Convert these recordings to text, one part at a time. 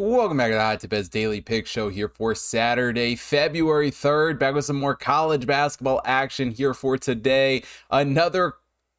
Welcome back to the Hot Tip Bets Daily Pick Show here for Saturday, February 3rd. Back with some more college basketball action here for today. Another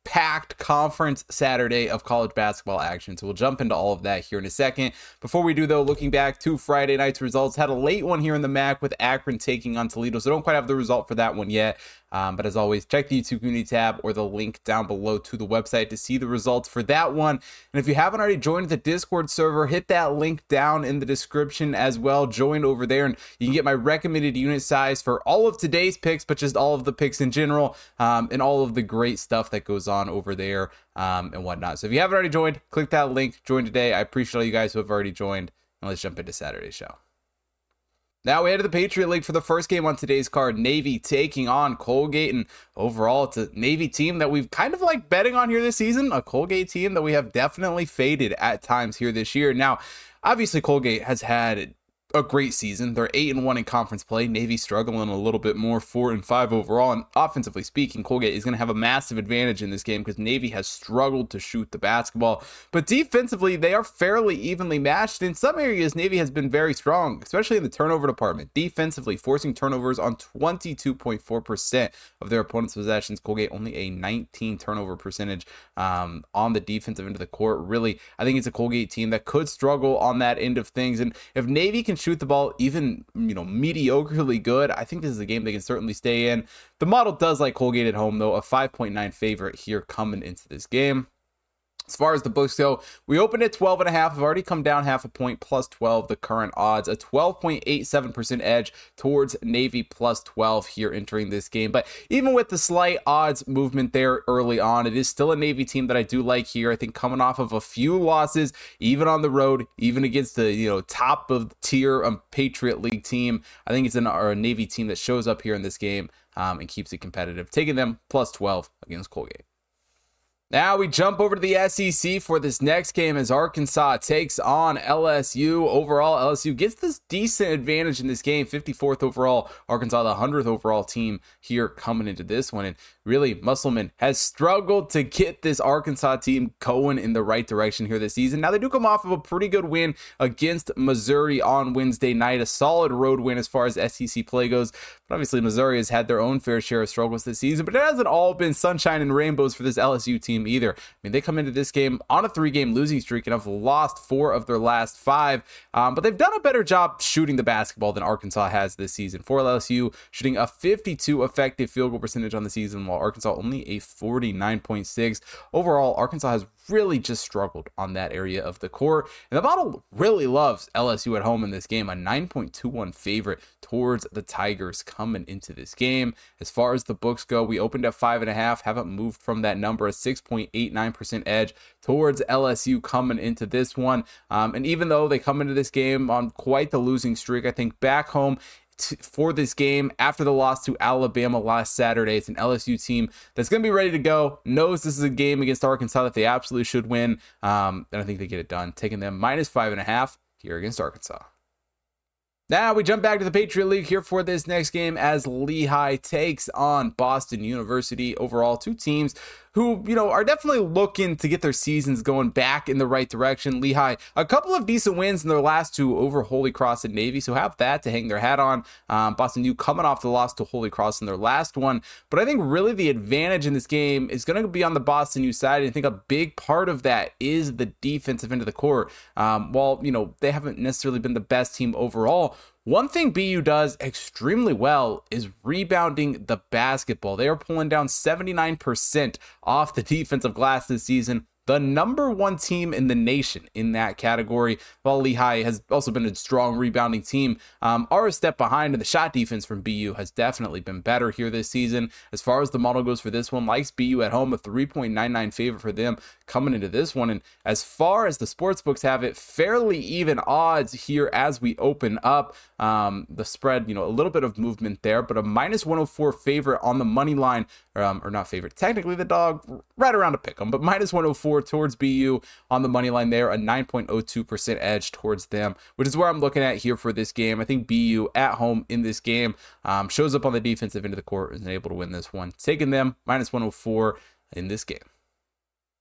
packed conference Saturday of college basketball action. So we'll jump into all of that here in a second. Before we do, though, looking back to Friday night's results, had a late one here in the MAC with Akron taking on Toledo. So don't quite have the result for that one yet. Um, but as always, check the YouTube community tab or the link down below to the website to see the results for that one. And if you haven't already joined the Discord server, hit that link down in the description as well. Join over there, and you can get my recommended unit size for all of today's picks, but just all of the picks in general, um, and all of the great stuff that goes on over there um, and whatnot. So if you haven't already joined, click that link, join today. I appreciate all you guys who have already joined. And let's jump into Saturday's show. Now we head to the Patriot League for the first game on today's card. Navy taking on Colgate, and overall, it's a Navy team that we've kind of like betting on here this season. A Colgate team that we have definitely faded at times here this year. Now, obviously, Colgate has had a great season. They're eight and one in conference play. Navy struggling a little bit more, four and five overall. And offensively speaking, Colgate is going to have a massive advantage in this game because Navy has struggled to shoot the basketball. But defensively, they are fairly evenly matched. In some areas, Navy has been very strong, especially in the turnover department. Defensively, forcing turnovers on 22.4% of their opponent's possessions. Colgate only a 19 turnover percentage um, on the defensive end of the court. Really, I think it's a Colgate team that could struggle on that end of things. And if Navy can shoot the ball even, you know, mediocrely good, I think this is a game they can certainly stay in. The model does like Colgate at home, though, a 5.9 favorite here coming into this game. As far as the books go, we opened at 12 and a half. Have already come down half a point, plus 12. The current odds, a 12.87% edge towards Navy, plus 12 here entering this game. But even with the slight odds movement there early on, it is still a Navy team that I do like here. I think coming off of a few losses, even on the road, even against the you know top of tier um, Patriot League team, I think it's an, a Navy team that shows up here in this game um, and keeps it competitive. Taking them plus 12 against Colgate. Now we jump over to the SEC for this next game as Arkansas takes on LSU. Overall, LSU gets this decent advantage in this game, 54th overall. Arkansas, the 100th overall team here coming into this one. And really, Musselman has struggled to get this Arkansas team going in the right direction here this season. Now, they do come off of a pretty good win against Missouri on Wednesday night, a solid road win as far as SEC play goes. But obviously, Missouri has had their own fair share of struggles this season, but it hasn't all been sunshine and rainbows for this LSU team either. I mean, they come into this game on a three game losing streak and have lost four of their last five, um, but they've done a better job shooting the basketball than Arkansas has this season. For LSU, shooting a 52 effective field goal percentage on the season, while Arkansas only a 49.6. Overall, Arkansas has really just struggled on that area of the court. And the model really loves LSU at home in this game, a 9.21 favorite towards the Tigers coming into this game. As far as the books go, we opened at five and a half, haven't moved from that number, a 6.89% edge towards LSU coming into this one. Um, and even though they come into this game on quite the losing streak, I think back home for this game after the loss to Alabama last Saturday. It's an LSU team that's going to be ready to go, knows this is a game against Arkansas that they absolutely should win. Um, and I think they get it done, taking them minus five and a half here against Arkansas. Now we jump back to the Patriot League here for this next game as Lehigh takes on Boston University. Overall, two teams who, you know, are definitely looking to get their seasons going back in the right direction. Lehigh, a couple of decent wins in their last two over Holy Cross and Navy, so have that to hang their hat on. Um, Boston U coming off the loss to Holy Cross in their last one, but I think really the advantage in this game is going to be on the Boston U side. And I think a big part of that is the defensive end of the court. Um, while, you know, they haven't necessarily been the best team overall, one thing BU does extremely well is rebounding the basketball. They are pulling down 79% off the defensive glass this season the number one team in the nation in that category. While Lehigh has also been a strong rebounding team, um, are a step behind, and the shot defense from BU has definitely been better here this season. As far as the model goes for this one, likes BU at home, a 3.99 favorite for them coming into this one. And as far as the sports books have it, fairly even odds here as we open up. Um, the spread, you know, a little bit of movement there, but a minus 104 favorite on the money line, um, or not favorite, technically the dog, right around a pick them, but minus 104 towards BU on the money line there, a 9.02% edge towards them, which is where I'm looking at here for this game. I think BU at home in this game um, shows up on the defensive end of the court and is able to win this one, taking them minus 104 in this game.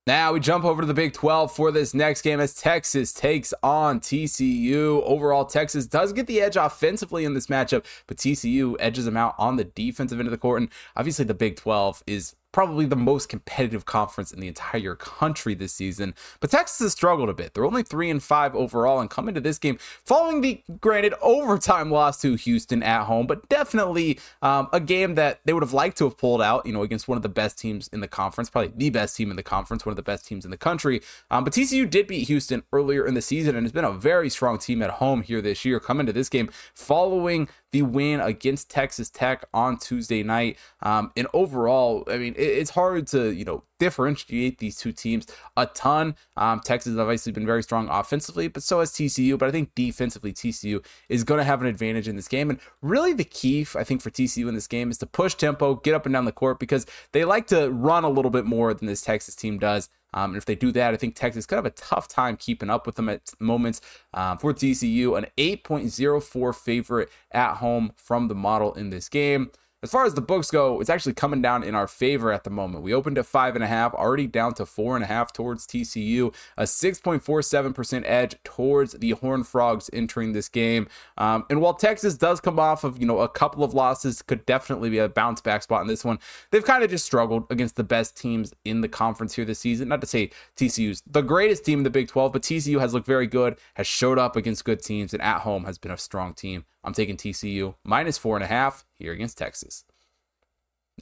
Now we jump over to the Big 12 for this next game as Texas takes on TCU. Overall, Texas does get the edge offensively in this matchup, but TCU edges them out on the defensive end of the court. And obviously, the Big 12 is probably the most competitive conference in the entire country this season. But Texas has struggled a bit. They're only three and five overall and come into this game following the granted overtime loss to Houston at home, but definitely um, a game that they would have liked to have pulled out, you know, against one of the best teams in the conference, probably the best team in the conference, one of the best teams in the country. Um, but TCU did beat Houston earlier in the season and has been a very strong team at home here this year, coming to this game following the win against Texas Tech on Tuesday night. Um, and overall, I mean, it, it's hard to, you know, differentiate these two teams a ton. Um, Texas has obviously been very strong offensively, but so has TCU. But I think defensively, TCU is going to have an advantage in this game. And really, the key, I think, for TCU in this game is to push tempo, get up and down the court because they like to run a little bit more than this Texas team does. Um, and if they do that, I think Texas could have a tough time keeping up with them at moments. Um, for TCU, an 8.04 favorite at home from the model in this game. As far as the books go, it's actually coming down in our favor at the moment. We opened at five and a half, already down to four and a half towards TCU, a 6.47% edge towards the Horn Frogs entering this game. Um, and while Texas does come off of, you know, a couple of losses, could definitely be a bounce back spot in this one. They've kind of just struggled against the best teams in the conference here this season. Not to say TCU's the greatest team in the Big 12, but TCU has looked very good, has showed up against good teams, and at home has been a strong team. I'm taking TCU minus four and a half here against Texas.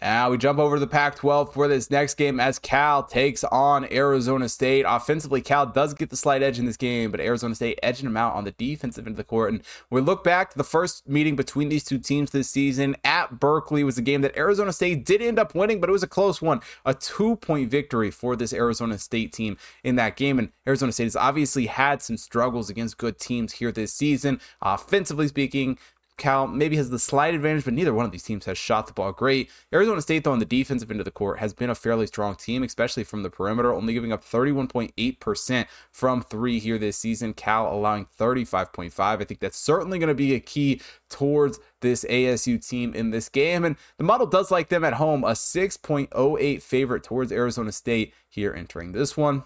Now we jump over to the Pac 12 for this next game as Cal takes on Arizona State. Offensively, Cal does get the slight edge in this game, but Arizona State edging them out on the defensive end of the court. And we look back to the first meeting between these two teams this season at Berkeley was a game that Arizona State did end up winning, but it was a close one. A two point victory for this Arizona State team in that game. And Arizona State has obviously had some struggles against good teams here this season. Offensively speaking, Cal maybe has the slight advantage, but neither one of these teams has shot the ball great. Arizona State, though, on the defensive end of the court, has been a fairly strong team, especially from the perimeter, only giving up 31.8% from three here this season. Cal allowing 35.5. I think that's certainly going to be a key towards this ASU team in this game. And the model does like them at home, a 6.08 favorite towards Arizona State here entering this one.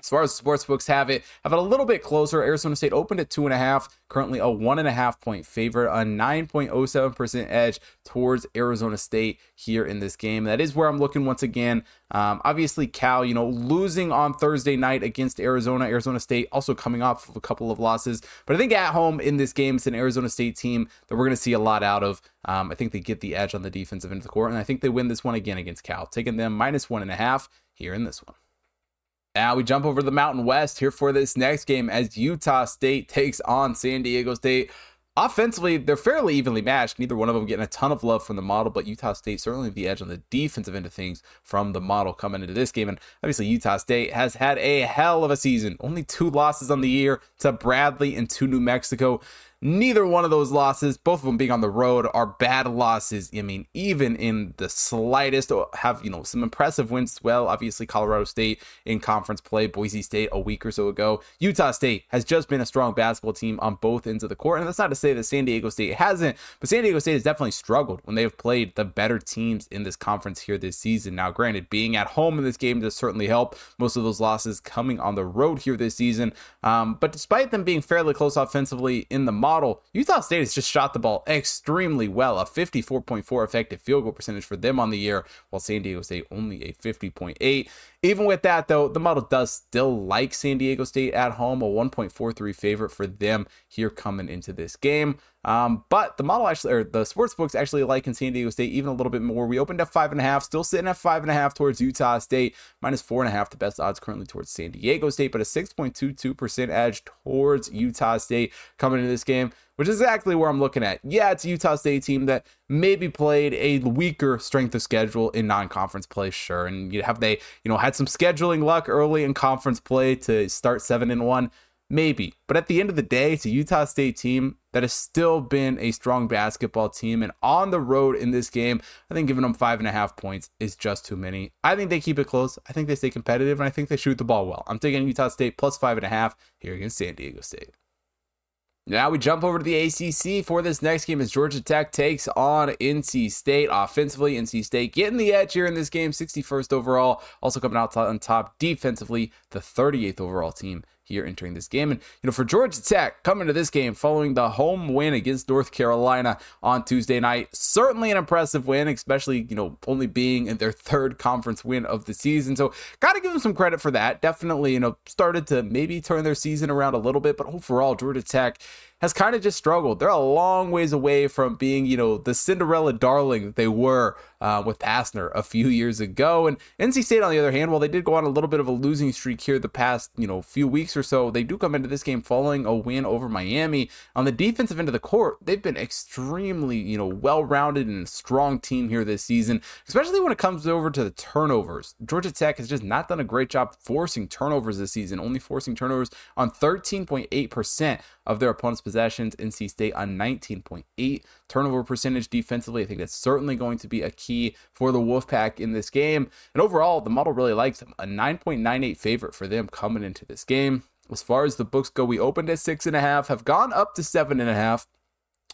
As far as sports books have it, have it a little bit closer. Arizona State opened at two and a half, currently a one and a half point favorite, a 9.07% edge towards Arizona State here in this game. That is where I'm looking once again. Um, obviously, Cal, you know, losing on Thursday night against Arizona. Arizona State also coming off of a couple of losses. But I think at home in this game, it's an Arizona State team that we're going to see a lot out of. Um, I think they get the edge on the defensive end of the court, and I think they win this one again against Cal, taking them minus one and a half here in this one. Now we jump over the Mountain West here for this next game as Utah State takes on San Diego State. Offensively, they're fairly evenly matched. Neither one of them getting a ton of love from the model, but Utah State certainly the edge on the defensive end of things from the model coming into this game. And obviously, Utah State has had a hell of a season. Only two losses on the year to Bradley and to New Mexico. Neither one of those losses, both of them being on the road, are bad losses. I mean, even in the slightest, have you know some impressive wins. Well, obviously Colorado State in conference play, Boise State a week or so ago. Utah State has just been a strong basketball team on both ends of the court, and that's not to say that San Diego State hasn't, but San Diego State has definitely struggled when they have played the better teams in this conference here this season. Now, granted, being at home in this game does certainly help. Most of those losses coming on the road here this season, um, but despite them being fairly close offensively in the model, Utah State has just shot the ball extremely well, a 54.4 effective field goal percentage for them on the year, while San Diego State only a 50.8. Even with that, though, the model does still like San Diego State at home, a 1.43 favorite for them here coming into this game. Um, but the model actually, or the sports books actually like in San Diego State even a little bit more. We opened at five and a half, still sitting at five and a half towards Utah State, minus four and a half, the best odds currently towards San Diego State, but a 6.22% edge towards Utah State coming into this game, which is exactly where I'm looking at. Yeah, it's a Utah State team that maybe played a weaker strength of schedule in non-conference play, sure. And you have they, you know, had some scheduling luck early in conference play to start seven and one Maybe. But at the end of the day, it's a Utah State team that has still been a strong basketball team. And on the road in this game, I think giving them five and a half points is just too many. I think they keep it close. I think they stay competitive, and I think they shoot the ball well. I'm taking Utah State plus five and a half here against San Diego State. Now we jump over to the ACC for this next game as Georgia Tech takes on NC State. Offensively, NC State getting the edge here in this game, 61st overall. Also coming out on top defensively, the 38th overall team here entering this game. And, you know, for Georgia Tech coming to this game following the home win against North Carolina on Tuesday night, certainly an impressive win, especially, you know, only being in their third conference win of the season. So, got to give them some credit for that. Definitely, you know, started to maybe turn their season around a little bit, but overall, Georgia Tech has kind of just struggled. They're a long ways away from being, you know, the Cinderella darling that they were uh, with Pastner a few years ago. And NC State, on the other hand, while they did go on a little bit of a losing streak here the past, you know, few weeks or so, they do come into this game following a win over Miami. On the defensive end of the court, they've been extremely, you know, well-rounded and strong team here this season, especially when it comes over to the turnovers. Georgia Tech has just not done a great job forcing turnovers this season, only forcing turnovers on 13.8% of their opponent's possessions. NC State on 19.8 turnover percentage defensively. I think that's certainly going to be a key for the Wolfpack in this game. And overall, the model really likes them. A 9.98 favorite for them coming into this game. As far as the books go, we opened at six and a half, have gone up to seven and a half.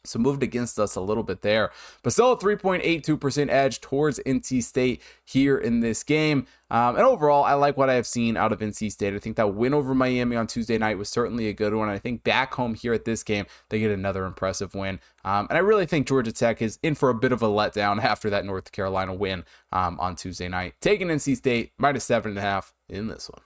So moved against us a little bit there. But still a 3.82% edge towards NC State here in this game. Um, and overall, I like what I have seen out of NC State. I think that win over Miami on Tuesday night was certainly a good one. I think back home here at this game, they get another impressive win. Um, and I really think Georgia Tech is in for a bit of a letdown after that North Carolina win um, on Tuesday night. Taking NC State minus seven and a half in this one.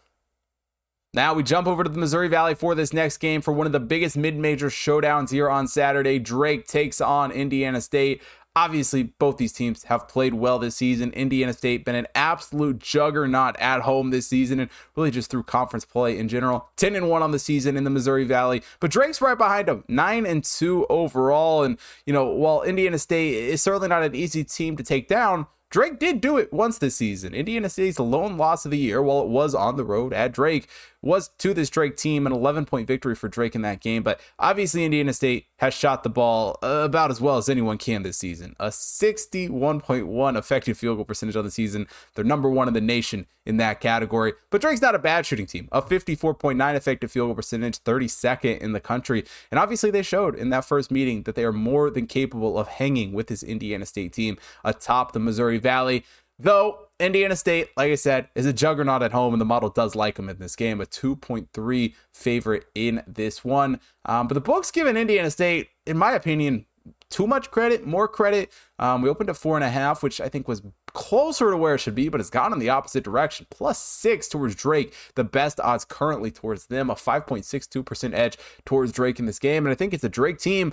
Now we jump over to the Missouri Valley for this next game for one of the biggest mid-major showdowns here on Saturday. Drake takes on Indiana State. Obviously, both these teams have played well this season. Indiana State been an absolute juggernaut at home this season and really just through conference play in general. 10 and 1 on the season in the Missouri Valley. But Drake's right behind them, 9 and 2 overall. And, you know, while Indiana State is certainly not an easy team to take down, Drake did do it once this season. Indiana State's lone loss of the year, while it was on the road at Drake, was to this Drake team, an 11 point victory for Drake in that game. But obviously, Indiana State has shot the ball uh, about as well as anyone can this season. A 61.1 effective field goal percentage on the season. They're number one in the nation in that category. But Drake's not a bad shooting team. A 54.9 effective field goal percentage, 32nd in the country. And obviously, they showed in that first meeting that they are more than capable of hanging with this Indiana State team atop the Missouri Valley. Though Indiana State, like I said, is a juggernaut at home, and the model does like them in this game. A 2.3 favorite in this one. Um, but the book's giving Indiana State, in my opinion, too much credit, more credit. Um, we opened at four and a half, which I think was closer to where it should be, but it's gone in the opposite direction. Plus six towards Drake, the best odds currently towards them, a 5.62% edge towards Drake in this game. And I think it's a Drake team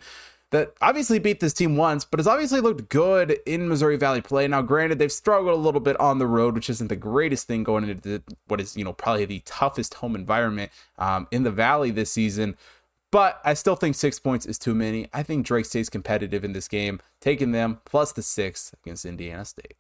that obviously beat this team once, but has obviously looked good in Missouri Valley play. Now, granted, they've struggled a little bit on the road, which isn't the greatest thing going into the, what is, you know, probably the toughest home environment um, in the Valley this season. But I still think six points is too many. I think Drake stays competitive in this game, taking them plus the six against Indiana State.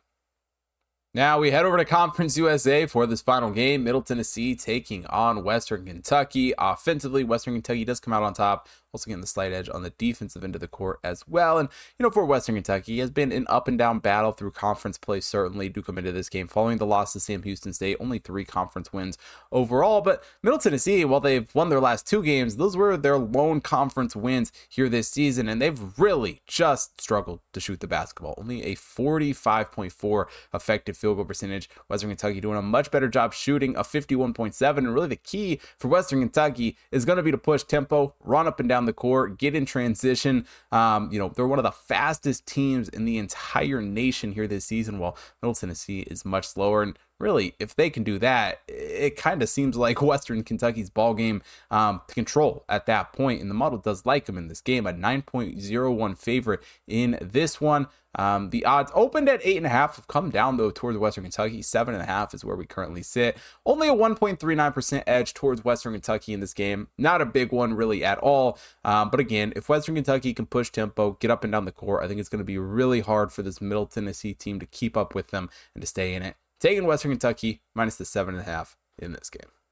Now we head over to Conference USA for this final game. Middle Tennessee taking on Western Kentucky. Offensively, Western Kentucky does come out on top also getting the slight edge on the defensive end of the court as well. And, you know, for Western Kentucky, has been an up and down battle through conference play, certainly do come into this game following the loss to Sam Houston State, only three conference wins overall. But Middle Tennessee, while they've won their last two games, those were their lone conference wins here this season, and they've really just struggled to shoot the basketball. Only a 45.4 effective field goal percentage. Western Kentucky doing a much better job shooting a 51.7. And really, the key for Western Kentucky is going to be to push tempo, run up and down the court, get in transition. Um, you know, they're one of the fastest teams in the entire nation here this season, while Middle Tennessee is much slower. And really, if they can do that, it kind of seems like Western Kentucky's ball game um, to control at that point. And the model does like them in this game, a 9.01 favorite in this one. Um, the odds opened at eight and a half have come down though towards Western Kentucky. Seven and a half is where we currently sit. Only a 1.39% edge towards Western Kentucky in this game. Not a big one really at all. Um, but again, if Western Kentucky can push tempo, get up and down the court, I think it's going to be really hard for this Middle Tennessee team to keep up with them and to stay in it taking Western Kentucky minus the seven and a half in this game.